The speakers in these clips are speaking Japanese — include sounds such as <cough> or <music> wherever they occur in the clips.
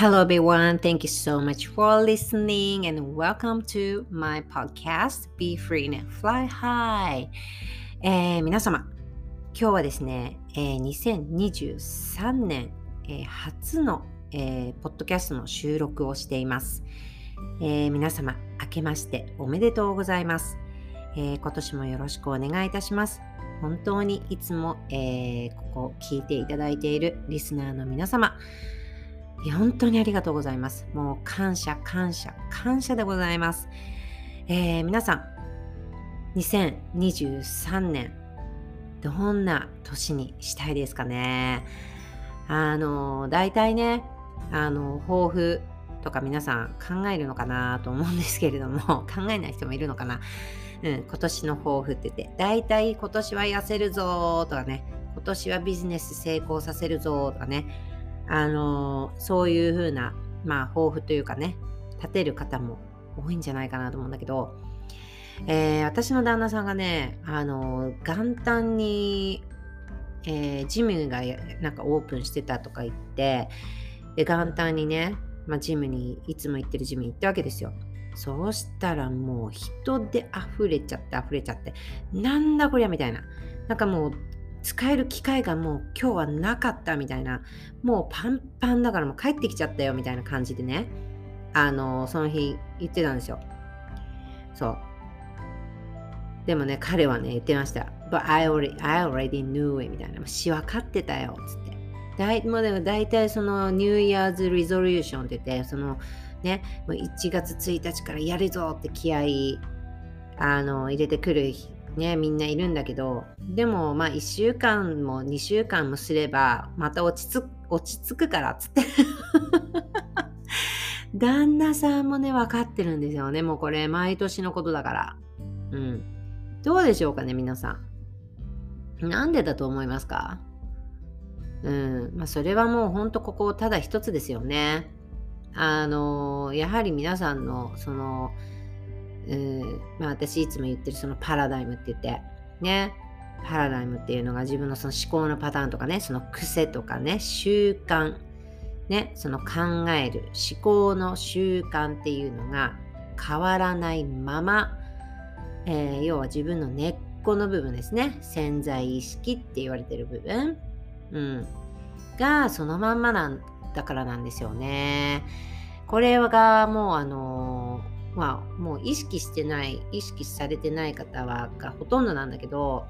Hello, everyone. Thank you so much for listening and welcome to my podcast Be Free and Fly High、えー、皆様、今日はですね、えー、2023年、えー、初の、えー、ポッドキャストの収録をしています、えー、皆様、明けましておめでとうございます、えー、今年もよろしくお願いいたします。本当にいつも、えー、ここ聞いていただいているリスナーの皆様、本当にありがとうございます。もう感謝、感謝、感謝でございます。えー、皆さん、2023年、どんな年にしたいですかね？あの、大体ね、あの、抱負とか皆さん考えるのかなと思うんですけれども、考えない人もいるのかな？うん、今年の抱負って言って、大体今年は痩せるぞとかね、今年はビジネス成功させるぞとかね、あのそういう風な、まあ、抱負というかね、立てる方も多いんじゃないかなと思うんだけど、えー、私の旦那さんがね、あの元旦に、え、ジムがなんかオープンしてたとか言って、で元旦にね、まあ、ジムにいつも行ってるジムに行ったわけですよ。そうしたらもう人で溢れちゃって溢れちゃって、なんだこりゃみたいな。なんかもう使える機会がもう今日はなかったみたいな、もうパンパンだからもう帰ってきちゃったよみたいな感じでね、あの、その日言ってたんですよ。そう。でもね、彼はね、言ってました。But I already, I already knew it みたいな。し分かってたよ、つって。だいもうでも大体その New Year's Resolution って言って、そのね、もう1月1日からやるぞって気合いあの入れてくるね、みんないるんだけど、でもまあ1週間も2週間もすれば、また落ち着落ち着くからっつって。<laughs> 旦那さんもね、分かってるんですよね。もうこれ、毎年のことだから。うん。どうでしょうかね、皆さん。なんでだと思いますか？うん。まあ、それはもうほんとここ、ただ一つですよね。あのやはり皆さんの、その、うんまあ、私いつも言ってるそのパラダイムって言ってねパラダイムっていうのが自分のその思考のパターンとかねその癖とかね習慣ねその考える思考の習慣っていうのが変わらないまま、えー、要は自分の根っこの部分ですね潜在意識って言われてる部分、うん、がそのまんまなんだからなんですよね。これがもうあのまあ、もう意識してない意識されてない方はがほとんどなんだけど、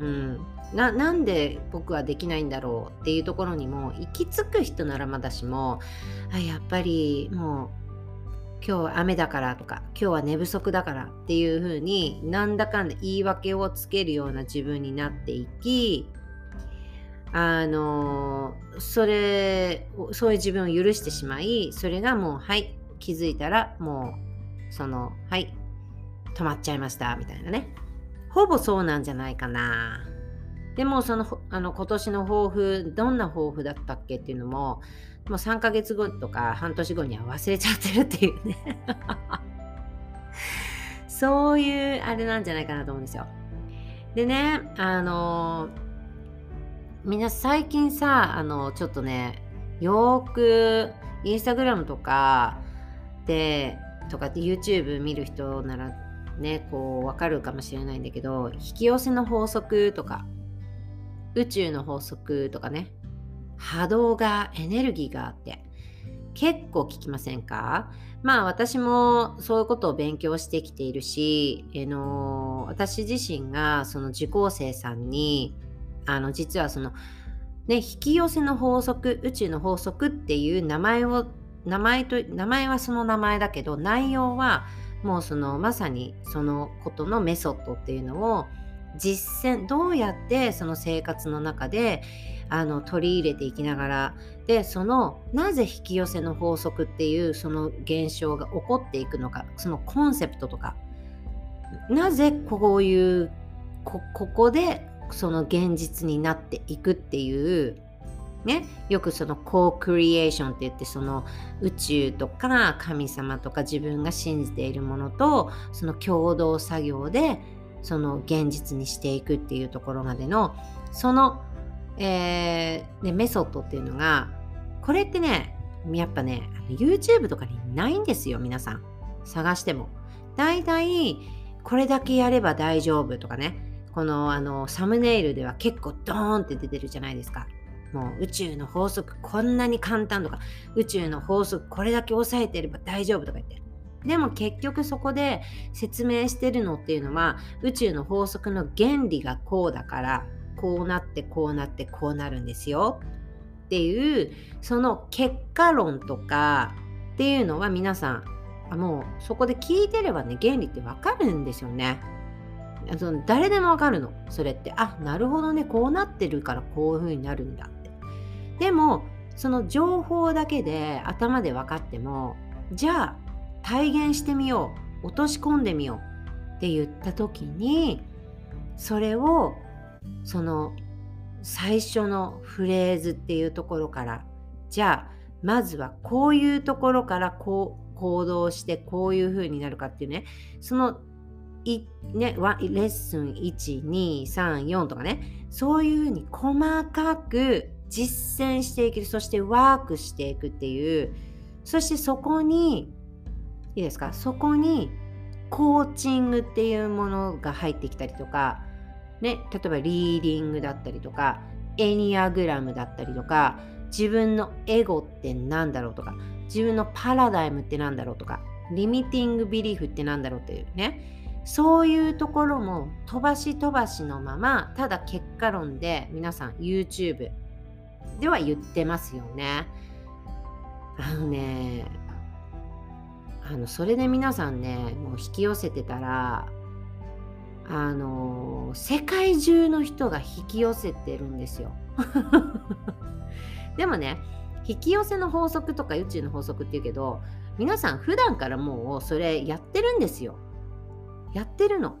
うん、ななんで僕はできないんだろうっていうところにも行き着く人ならまだしもあやっぱりもう今日は雨だからとか今日は寝不足だからっていう風になんだかんだ言い訳をつけるような自分になっていきあのそれそういう自分を許してしまいそれがもうはい気づいたらもうその、はい、止まっちゃいました、みたいなね。ほぼそうなんじゃないかな。でも、その、あの、今年の抱負、どんな抱負だったっけっていうのも、もう3ヶ月後とか半年後には忘れちゃってるっていうね。<laughs> そういうあれなんじゃないかなと思うんですよ。でね、あのみんな最近さ、あの、ちょっとね、よーくインスタグラムとかでとかって YouTube 見る人ならねこうわかるかもしれないんだけど引き寄せの法則とか宇宙の法則とかね波動がエネルギーがあって結構聞きませんか？まあ私もそういうことを勉強してきているし、えの私自身がその受講生さんにあの実はそのね引き寄せの法則宇宙の法則っていう名前を名前と名前はその名前だけど内容はもうそのまさにそのことのメソッドっていうのを実践どうやってその生活の中であの取り入れていきながらでそのなぜ引き寄せの法則っていうその現象が起こっていくのかそのコンセプトとかなぜこういうここでその現実になっていくっていうね、よくそのコークリエーションって言ってその宇宙とか神様とか自分が信じているものとその共同作業でその現実にしていくっていうところまでのそのえー、ね、メソッドっていうのがこれってねやっぱね YouTube とかにないんですよ皆さん。探しても。だいたいこれだけやれば大丈夫とかね。このあのサムネイルでは結構ドーンって出てるじゃないですか。もう宇宙の法則こんなに簡単とか宇宙の法則これだけ押さえてれば大丈夫とか言って。でも結局そこで説明してるのっていうのは宇宙の法則の原理がこうだからこうなってこうなってこうなるんですよ。っていうその結果論とかっていうのは皆さんもうそこで聞いてればね原理ってわかるんですよね。その誰でもわかるの。それって。あなるほどね。こうなってるからこういう風になるんだって。でもその情報だけで頭で分かってもじゃあ体現してみよう。落とし込んでみようって言った時にそれをその最初のフレーズっていうところからじゃあまずはこういうところからこう行動してこういう風になるかっていうね。そのね、レッスン1234とかね。そういう風に細かく実践していくそしてワークしていくっていう。そしてそこにいいですか？そこにコーチングっていうものが入ってきたりとか、ね、例えばリーディングだったりとか。エニアグラムだったりとか。自分のエゴって何だろうとか。自分のパラダイムって何だろうとか。リミティングビリーフって何だろうっていうね。そういうところも飛ばし飛ばしのままただ結果論で皆さん YouTube では言ってますよね。あのねあのそれで皆さんねもう引き寄せてたらあの世界中の人が引き寄せてるんですよ。<laughs> でもね引き寄せの法則とか宇宙の法則っていうけど皆さん普段からもうそれやってるんですよ。やってるの。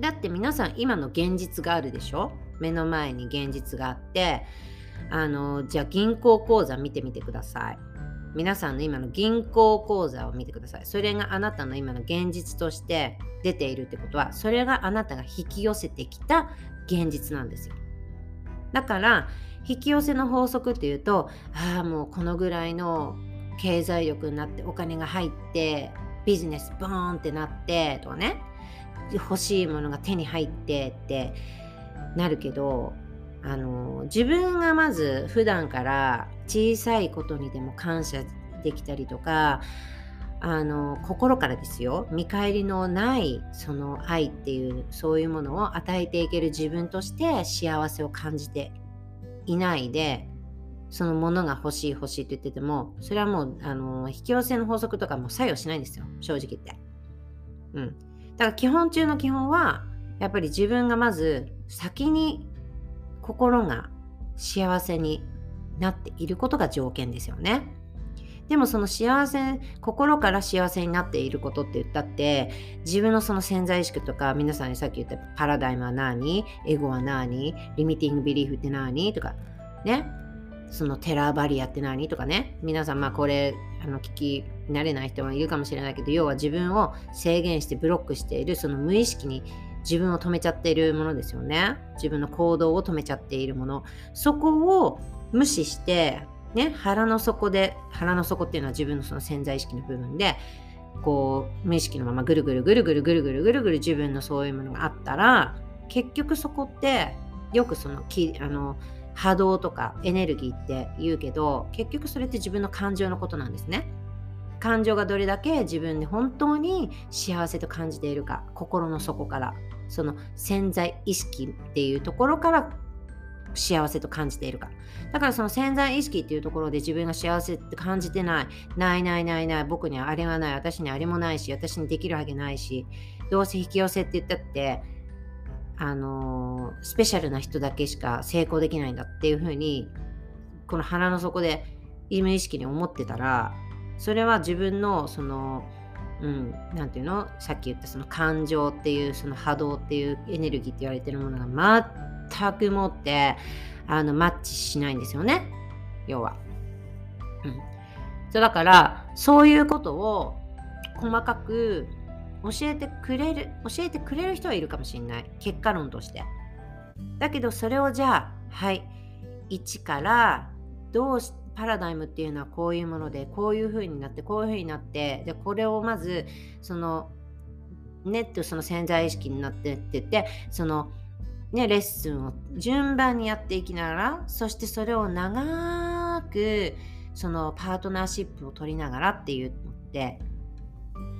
だって皆さん今の現実があるでしょ？目の前に現実があってあのじゃあ銀行口座見てみてください。皆さんの今の銀行口座を見てください。それがあなたの今の現実として出ているってことは、それがあなたが引き寄せてきた現実なんですよ。だから、引き寄せの法則っていうと、ああ、もうこのぐらいの経済力になってお金が入って、ビジネスボーンってなってとかね、欲しいものが手に入ってってなるけど、あの自分がまず普段から小さいことにでも感謝できたりとかあの心からですよ。見返りのないその愛っていうそういうものを与えていける自分として幸せを感じていないでそのものが欲しい欲しいって言っててもそれはもうあの引き寄せの法則とかも作用しないんですよ。正直言って。うん、だから基本中の基本はやっぱり自分がまず先に心が幸せになっていることが条件ですよね。でもその幸せ心から幸せになっていることって言ったって自分のその潜在意識とか皆さんにさっき言ったパラダイムは何？エゴは何？リミティングビリーフって何？とかね。そのテラバリアって何？とかね。皆さんまあこれあの聞き慣れない人もいるかもしれないけど要は自分を制限してブロックしているその無意識に自分を止めちゃっているものですよね。自分の行動を止めちゃっているもの。そこを無視してね腹の底で腹の底っていうのは自分のその潜在意識の部分でこう無意識のままぐるぐるぐるぐるぐるぐるぐるぐる自分のそういうものがあったら結局そこってよくそのきあの波動とかエネルギーって言うけど結局それって自分の感情のことなんですね。感情がどれだけ自分で本当に幸せと感じているか心の底から。その潜在意識っていうところから幸せと感じているか。だからその潜在意識っていうところで自分が幸せって感じてない。ないないないない。僕にはあれはない。私にあれもないし私にできるわけないしどうせ引き寄せって言ったってあの、スペシャルな人だけしか成功できないんだっていうふうにこの腹の底で無意識に思ってたらそれは自分のそのうん、ていうの？さっき言ったその感情っていうその波動っていうエネルギーって言われてるものが全くもってあのマッチしないんですよね。要は。うん、そうだからそういうことを細かく教えてくれる教えてくれる人はいるかもしれない結果論として。だけどそれをじゃあはい1からどうパラダイムっていうのはこういうものでこういう風になってこういう風になってでこれをまずそのネットその潜在意識になってっててそのねレッスンを順番にやっていきながらそしてそれを長くそのパートナーシップを取りながらっていうのって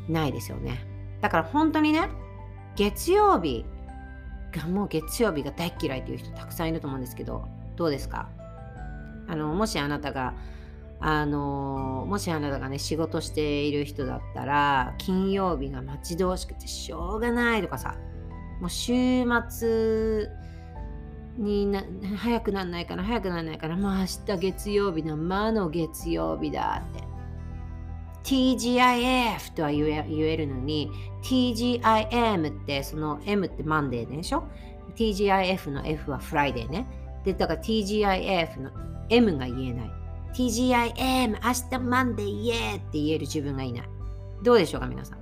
ないですよねだから本当にね月曜日がもう月曜日が大嫌いっていう人たくさんいると思うんですけどどうですか？あのもしあなたがあのもしあなたがね仕事している人だったら金曜日が待ち遠しくてしょうがないとかさもう週末にな早くなんないかな早くなんないかなもう明日月曜日の魔の月曜日だって。TGIF とは言えるのに TGIM ってその M って Monday でしょ？TGIF の F は Friday ね。でだから TGIF の M が言えない。TGIM 明日 Monday yeah って言える自分がいない。どうでしょうか皆さん？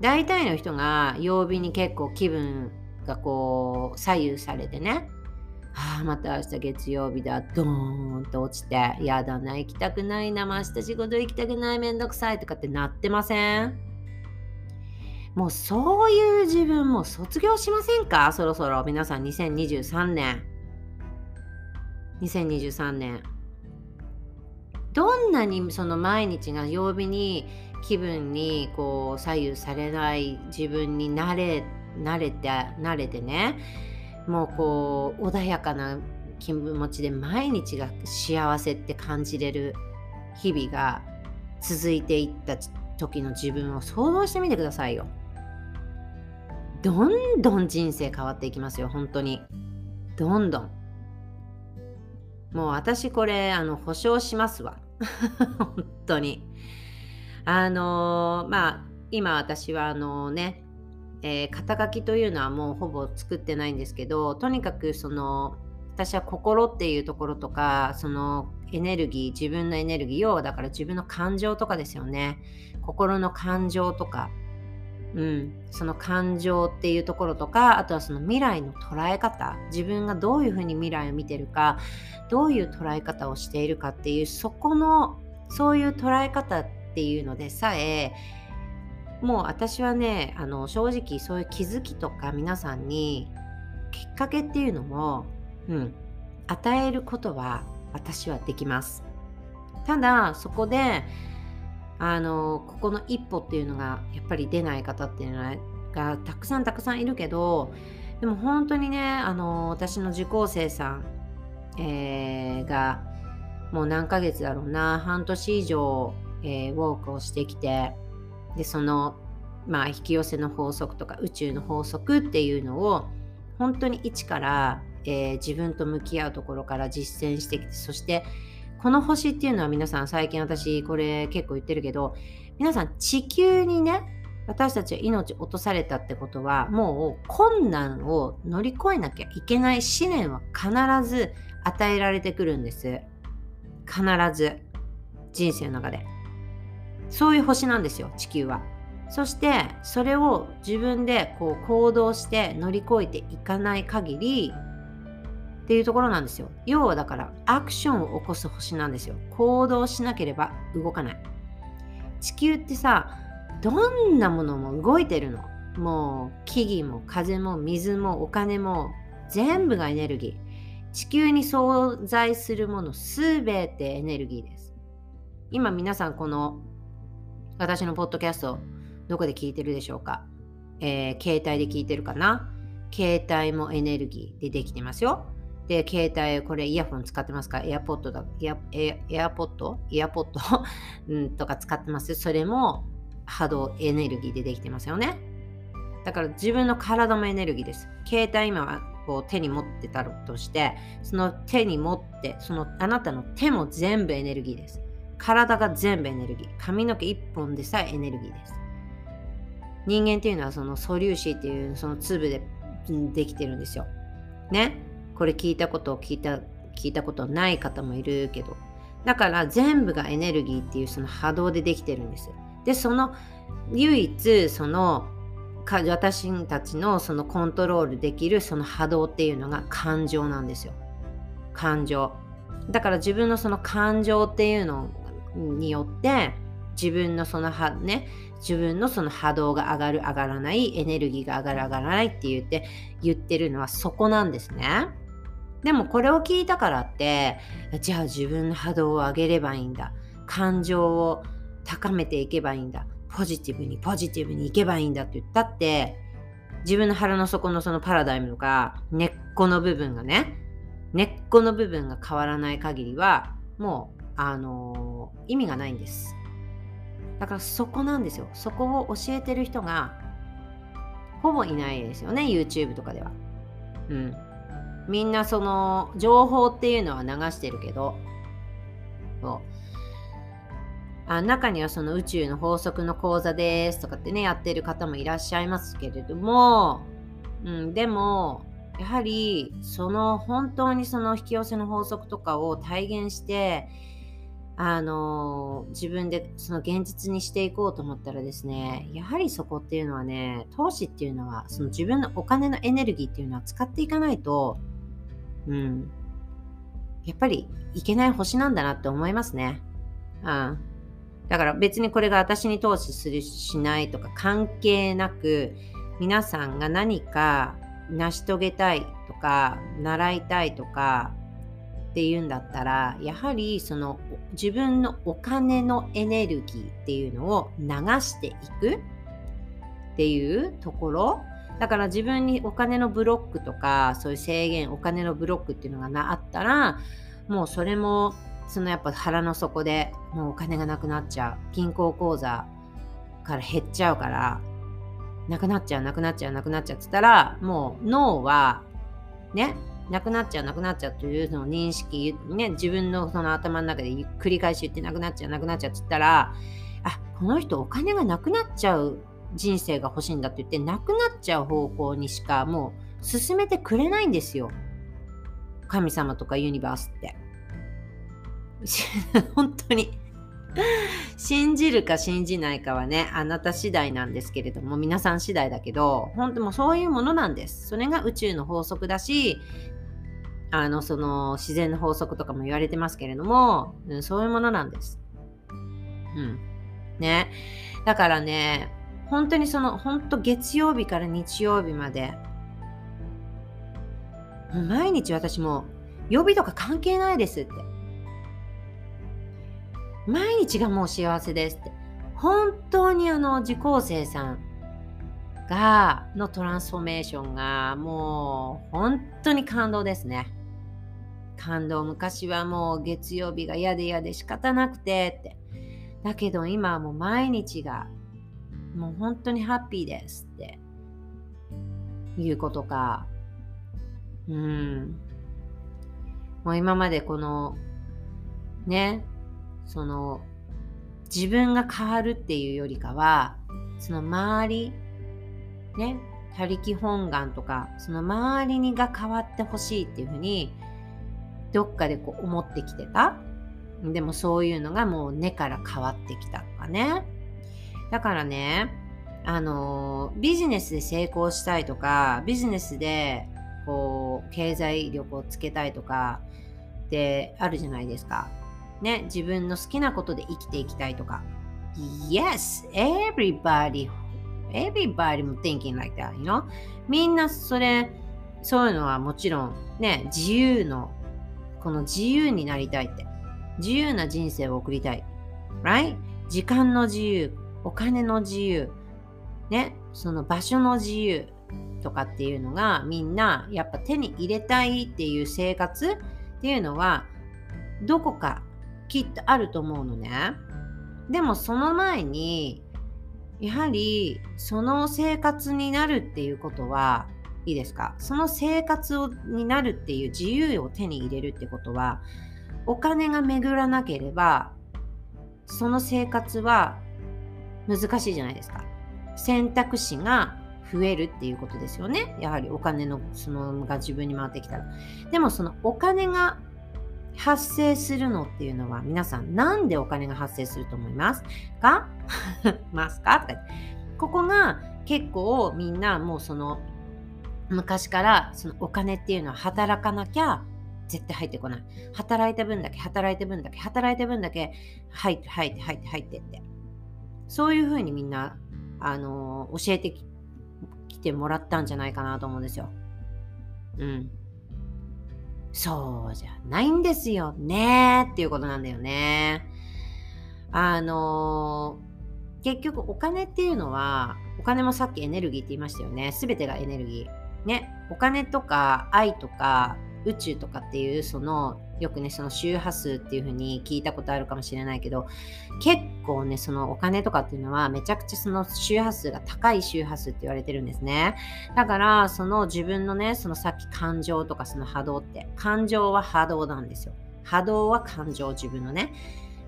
大体の人が曜日に結構気分がこう左右されてね。ああまた明日月曜日だ。ドーンと落ちて。やだな行きたくない。な明日仕事行きたくないめんどくさいとかってなってません？もうそういう自分も卒業しませんか？そろそろ。皆さん2023年。2023年。どんなにその毎日が曜日に気分にこう左右されない自分になれ慣れて慣れてね。もうこう穏やかな気持ちで毎日が幸せって感じれる日々が続いていった時の自分を想像してみてくださいよ。どんどん人生変わっていきますよ本当に。どんどん。もう私これあの保証しますわ。<laughs> 本当に。あのー、まあ今私はあのね、えー、肩書きというのはもうほぼ作ってないんですけどとにかくその私は心っていうところとかそのエネルギー自分のエネルギー要はだから自分の感情とかですよね。心の感情とかうん、その感情っていうところとかあとはその未来の捉え方自分がどういうふうに未来を見てるかどういう捉え方をしているかっていうそこのそういう捉え方っていうのでさえもう私はねあの正直そういう気づきとか皆さんにきっかけっていうのも、うん、与えることは私はできます。ただそこであのここの一歩っていうのがやっぱり出ない方っていうのがたくさんたくさんいるけどでも本当にねあの私の受講生さん、えー、がもう何ヶ月だろうな半年以上、えー、ウォークをしてきてでそのまあ引き寄せの法則とか宇宙の法則っていうのを本当に一から、えー、自分と向き合うところから実践してきてそしてこの星っていうのは皆さん最近私これ結構言ってるけど皆さん地球にね私たちは命落とされたってことはもう困難を乗り越えなきゃいけない試練は必ず与えられてくるんです。必ず。人生の中で。そういう星なんですよ地球はそしてそれを自分でこう行動して乗り越えていかない限りっていうところなんですよ。要はだからアクションを起こす星なんですよ。行動しなければ動かない。地球ってさ、どんなものも動いてるの。もう木々も風も水もお金も全部がエネルギー。地球に存在するものすべてエネルギーです。今皆さんこの私のポッドキャストどこで聞いてるでしょうか、えー、携帯で聞いてるかな？携帯もエネルギーでできてますよ。で、携帯、これイヤホン使ってますか？エアポッドだ、エアエアポッド？イヤポッド？<laughs> うんとか使ってますそれも波動エネルギーでできてますよね。だから自分の体もエネルギーです。携帯今はこう手に持ってたとして、その手に持って、そのあなたの手も全部エネルギーです。体が全部エネルギー。髪の毛一本でさえエネルギーです。人間っていうのはその素粒子っていうその粒でできてるんですよ。ね？これ聞いたことを聞いた聞いたことない方もいるけどだから全部がエネルギーっていうその波動でできてるんですでその唯一その私たちのそのコントロールできるその波動っていうのが感情なんですよ感情だから自分のその感情っていうのによって自分のそのはね自分のその波動が上がる上がらないエネルギーが上がる上がらないって言って言ってるのはそこなんですね。でもこれを聞いたからってじゃあ自分の波動を上げればいいんだ。感情を高めていけばいいんだ。ポジティブにポジティブにいけばいいんだって言ったって自分の腹の底のそのパラダイムとか根っこの部分がね根っこの部分が変わらない限りはもうあの、意味がないんです。だからそこなんですよ。そこを教えてる人がほぼいないですよね YouTube とかでは。うん。みんなその情報っていうのは流してるけどそう。あ中にはその宇宙の法則の講座ですとかってねやってる方もいらっしゃいますけれども、うん、でもやはりその本当にその引き寄せの法則とかを体現してあの自分でその現実にしていこうと思ったらですねやはりそこっていうのはね投資っていうのはその自分のお金のエネルギーっていうのは使っていかないとうんやっぱりいけない星なんだなって思いますね。うん。だから別にこれが私に投資するしないとか関係なく皆さんが何か成し遂げたいとか習いたいとかっていうんだったらやはりその自分のお金のエネルギーっていうのを流していくっていうところ。だから自分にお金のブロックとかそういう制限お金のブロックっていうのがあったらもうそれもそのやっぱ腹の底でもうお金がなくなっちゃう。銀行口座から減っちゃうからなくなっちゃうなくなっちゃうなくなっちゃうっつったらもう脳はねなくなっちゃうなくなっちゃうというの認識、ね、自分のその頭の中で繰り返し言ってなくなっちゃうなくなっちゃうっつったらあこの人お金がなくなっちゃう人生が欲しいんだって言ってなくなっちゃう方向にしかもう進めてくれないんですよ。神様とかユニバースって。<laughs> 本当に。信じるか信じないかはね、あなた次第なんですけれども、皆さん次第だけど、本当もうそういうものなんです。それが宇宙の法則だし、あの、その自然の法則とかも言われてますけれども、うん、そういうものなんです。うん。ね。だからね、本当にその、本当月曜日から日曜日まで、毎日私も、曜日とか関係ないですって。毎日がもう幸せですって。本当にあの、受講生さんが、のトランスフォーメーションが、もう、本当に感動ですね。感動。昔はもう月曜日が嫌で嫌で仕方なくてって。だけど今はもう毎日がもう本当にハッピーですっていうことか。うん。もう今までこのね、その自分が変わるっていうよりかは、その周り、ね、他力本願とか、その周りにが変わってほしいっていうふうにどっかでこう思ってきてた？でもそういうのがもう根から変わってきたとかね。だからね、あのビジネスで成功したいとか、ビジネスでこう経済力をつけたいとかってあるじゃないですか。ね、自分の好きなことで生きていきたいとか。Yes, everybody, everybody も thinking like that, you know? みんなそれ、そういうのはもちろんね、自由のこの自由になりたいって。自由な人生を送りたい。Right? 時間の自由、お金の自由、ね、その場所の自由とかっていうのがみんなやっぱ手に入れたいっていう生活っていうのはどこかきっとあると思うのね。でもその前にやはりその生活になるっていうことはいいですか？その生活をになるっていう自由を手に入れるってことはお金が巡らなければその生活は難しいじゃないですか。選択肢が増えるっていうことですよね。やはりお金のそのが自分に回ってきたら。でもそのお金が発生するのっていうのは皆さんなんでお金が発生すると思います？か <laughs> ますか？ここが結構みんなもうその昔からそのお金っていうのは働かなきゃ絶対入ってこない。働いた分だけ、働いた分だけ、働いた分だけ入って、入って、入って、入ってって。そういうふうにみんな、あの、教えてきてもらったんじゃないかなと思うんですよ。うん。そうじゃないんですよねっていうことなんだよね。あの、結局お金っていうのは、お金もさっきエネルギーって言いましたよね。すべてがエネルギー。ね。お金とか愛とか宇宙とかっていうそのよくねその周波数っていう風に聞いたことあるかもしれないけど結構ねそのお金とかっていうのはめちゃくちゃその周波数が高い周波数って言われてるんですねだからその自分のねそのさっき感情とかその波動って感情は波動なんですよ波動は感情自分のね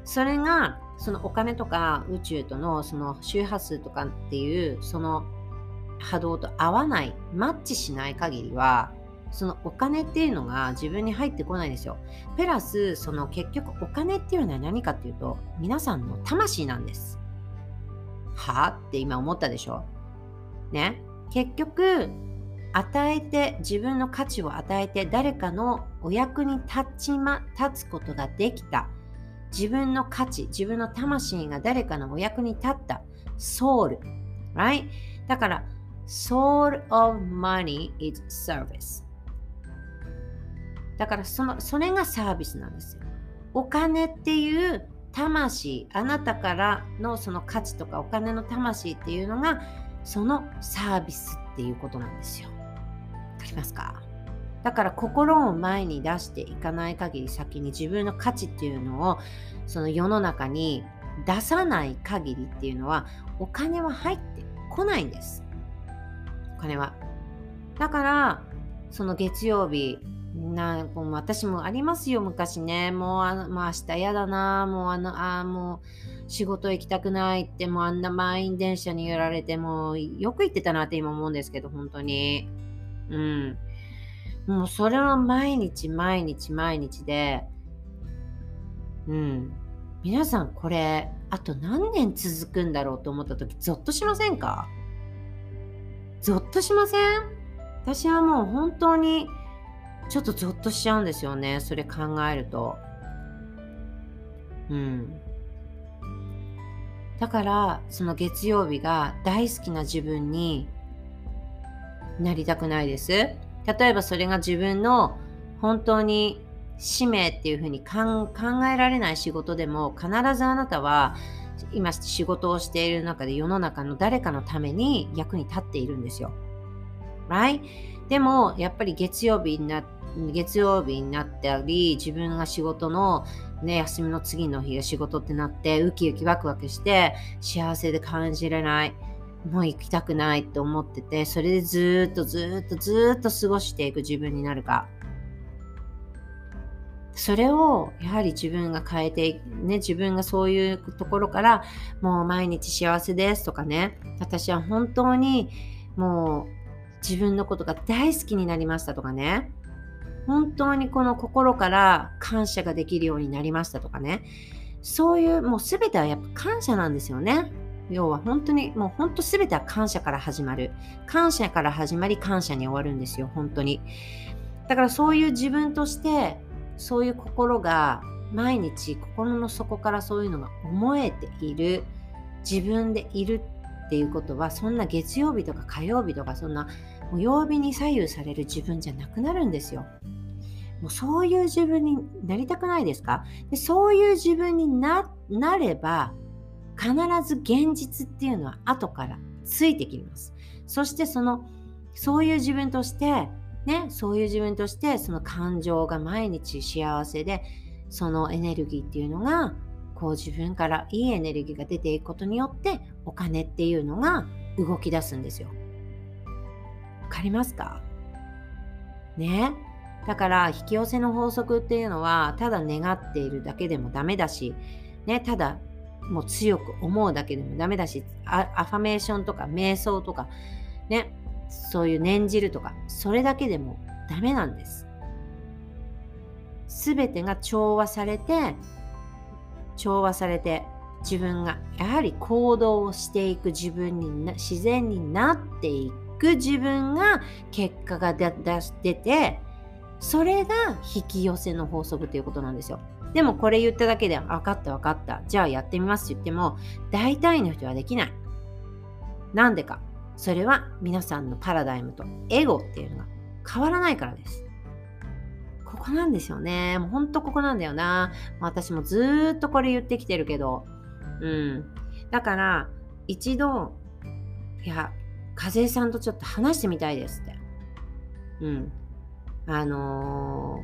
それがそのお金とか宇宙とのその周波数とかっていうその波動と合わないマッチしない限りはそのお金っていうのが自分に入ってこないんですよ。プラス、その結局お金っていうのは何かっていうと、皆さんの魂なんです。はあって今思ったでしょね。結局、与えて、自分の価値を与えて、誰かのお役に立ちま、立つことができた。自分の価値、自分の魂が誰かのお役に立った。ソウル。r i だから、soul of money is service. だからそのそれがサービスなんですよ。お金っていう魂、あなたからのその価値とかお金の魂っていうのがそのサービスっていうことなんですよ。わかりますか？だから心を前に出していかない限り先に自分の価値っていうのをその世の中に出さない限りっていうのはお金は入ってこないんです。金は。だからその月曜日なもう私もありますよ、昔ね。もうあの、まあ、明日嫌だな。もうあの、あもう仕事行きたくないって、もうあんな満員電車に揺られて、もうよく行ってたなって今思うんですけど、本当に。うん。もうそれは毎日毎日毎日で、うん。皆さんこれ、あと何年続くんだろうと思った時、ゾッとしませんか？ゾッとしません？私はもう本当に、ちょっとゾッとしちゃうんですよねそれ考えると。うん。だからその月曜日が大好きな自分になりたくないです。例えばそれが自分の本当に使命っていうふうに考えられない仕事でも必ずあなたは今仕事をしている中で世の中の誰かのために役に立っているんですよ。Right? でもやっぱり月曜日にな月曜日になったり自分が仕事の、ね、休みの次の日が仕事ってなってウキウキワクワクして幸せで感じれないもう行きたくないって思っててそれでずっとずっとずっと過ごしていく自分になるかそれをやはり自分が変えて、ね、自分がそういうところからもう毎日幸せですとかね私は本当にもう自分のことが大好きになりましたとかね本当にこの心から感謝ができるようになりましたとかねそういうもう全てはやっぱ感謝なんですよね。要は本当にもう本当全ては感謝から始まる。感謝から始まり感謝に終わるんですよ本当に。だからそういう自分としてそういう心が毎日心の底からそういうのが思えている自分でいるっていうことはそんな月曜日とか火曜日とかそんなもう曜日に左右される自分じゃなくなるんですよ。もうそういう自分になりたくないですか？でそういう自分になれば必ず現実っていうのは後からついてきます。そしてそのそういう自分としてね、そういう自分としてその感情が毎日幸せでそのエネルギーっていうのがこう自分からいいエネルギーが出ていくことによってお金っていうのが動き出すんですよ。わかりますか？ね。だから引き寄せの法則っていうのはただ願っているだけでもダメだし、ね、ただもう強く思うだけでもダメだしアファメーションとか瞑想とかね。そういう念じるとかそれだけでもダメなんです。すべてが調和されて調和されて自分がやはり行動をしていく自分に自然になっていく自分が結果が出てそれが引き寄せの法則ということなんですよ。でもこれ言っただけで分かった分かった。じゃあやってみますって言っても大体の人はできない。なんでか。それは皆さんのパラダイムとエゴっていうのが変わらないからです。ここなんですよね。もうほんとここなんだよな。私もずっとこれ言ってきてるけど。うん。だから、一度、いや、風さんとちょっと話してみたいですって。うん。あの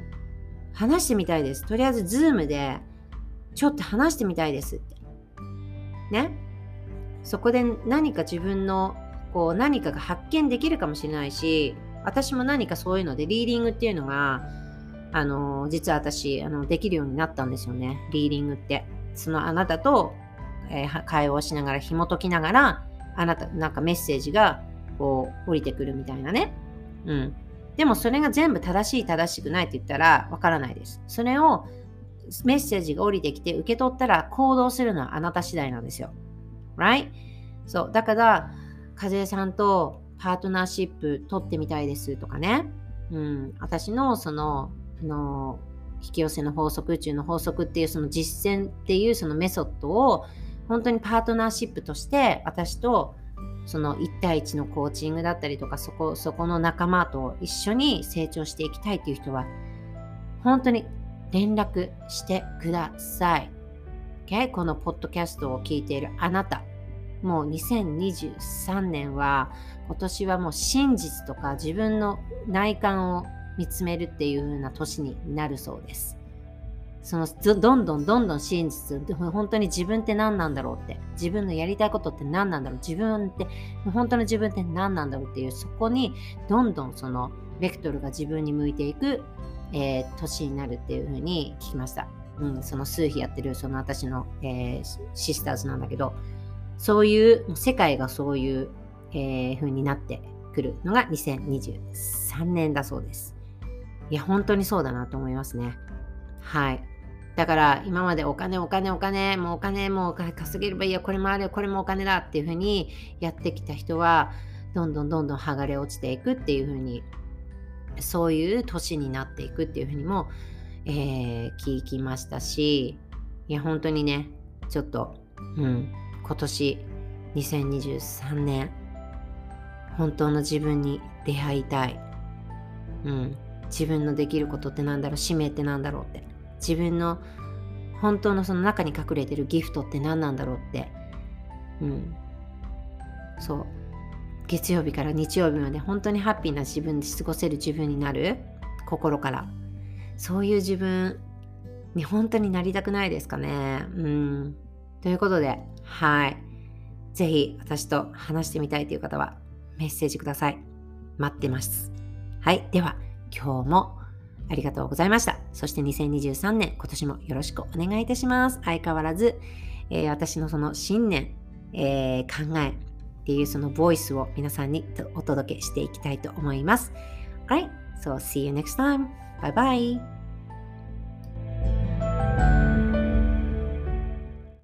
ー、話してみたいです。とりあえず、 Zoom で、ちょっと話してみたいですって。ね。そこで何か自分のこう何かが発見できるかもしれないし私も何かそういうのでリーディングっていうのがあの実は私あのできるようになったんですよね。リーディングって。そのあなたと、えー、会話をしながら紐解きながらあなたなんかメッセージがこう降りてくるみたいなね。うん。でもそれが全部正しい正しくないって言ったらわからないです。それをメッセージが降りてきて受け取ったら行動するのはあなた次第なんですよ。Right? そう。だから、和江さんとパートナーシップ取ってみたいですとかね。うん。私のその、あの、引き寄せの法則、宇宙の法則っていうその実践っていうそのメソッドを本当にパートナーシップとして私とその1対1のコーチングだったりとかそこそこの仲間と一緒に成長していきたいっていう人は本当に連絡してください。Okay? このポッドキャストを聞いているあなたもう2023年は今年はもう真実とか自分の内観を見つめるっていう風な年になるそうです。そのどんどんどんどん真実本当に自分って何なんだろうって自分のやりたいことって何なんだろう自分って本当の自分って何なんだろうっていうそこにどんどんそのベクトルが自分に向いていく、えー、年になるっていう風に聞きました。うん、その数比やってるその私の、えー、シスターズなんだけどそういう、世界がそういう、えー、風になってくるのが2023年だそうです。いや、本当にそうだなと思いますね。はい。だから今までお金お金お金もうお金もう稼げればいいやこれもあるよこれもお金だっていう風にやってきた人はどんどんどんどん剥がれ落ちていくっていう風にそういう年になっていくっていう風にも、えー、聞きましたしいや本当にねちょっとうん今年2023年本当の自分に出会いたい、うん、自分のできることってなんだろう？使命ってなんだろうって。自分の本当のその中に隠れてるギフトって何なんだろうって。うん。そう。月曜日から日曜日まで本当にハッピーな自分で過ごせる自分になる？心から。そういう自分に本当になりたくないですかね。うん。ということではい。ぜひ私と話してみたいという方はメッセージください。待ってます。はい。では、今日もありがとうございました。そして2023年、今年もよろしくお願いいたします。相変わらず、えー、私のその信念、えー、考えっていうそのボイスを皆さんにお届けしていきたいと思います。Alright, so see you next time. Bye bye.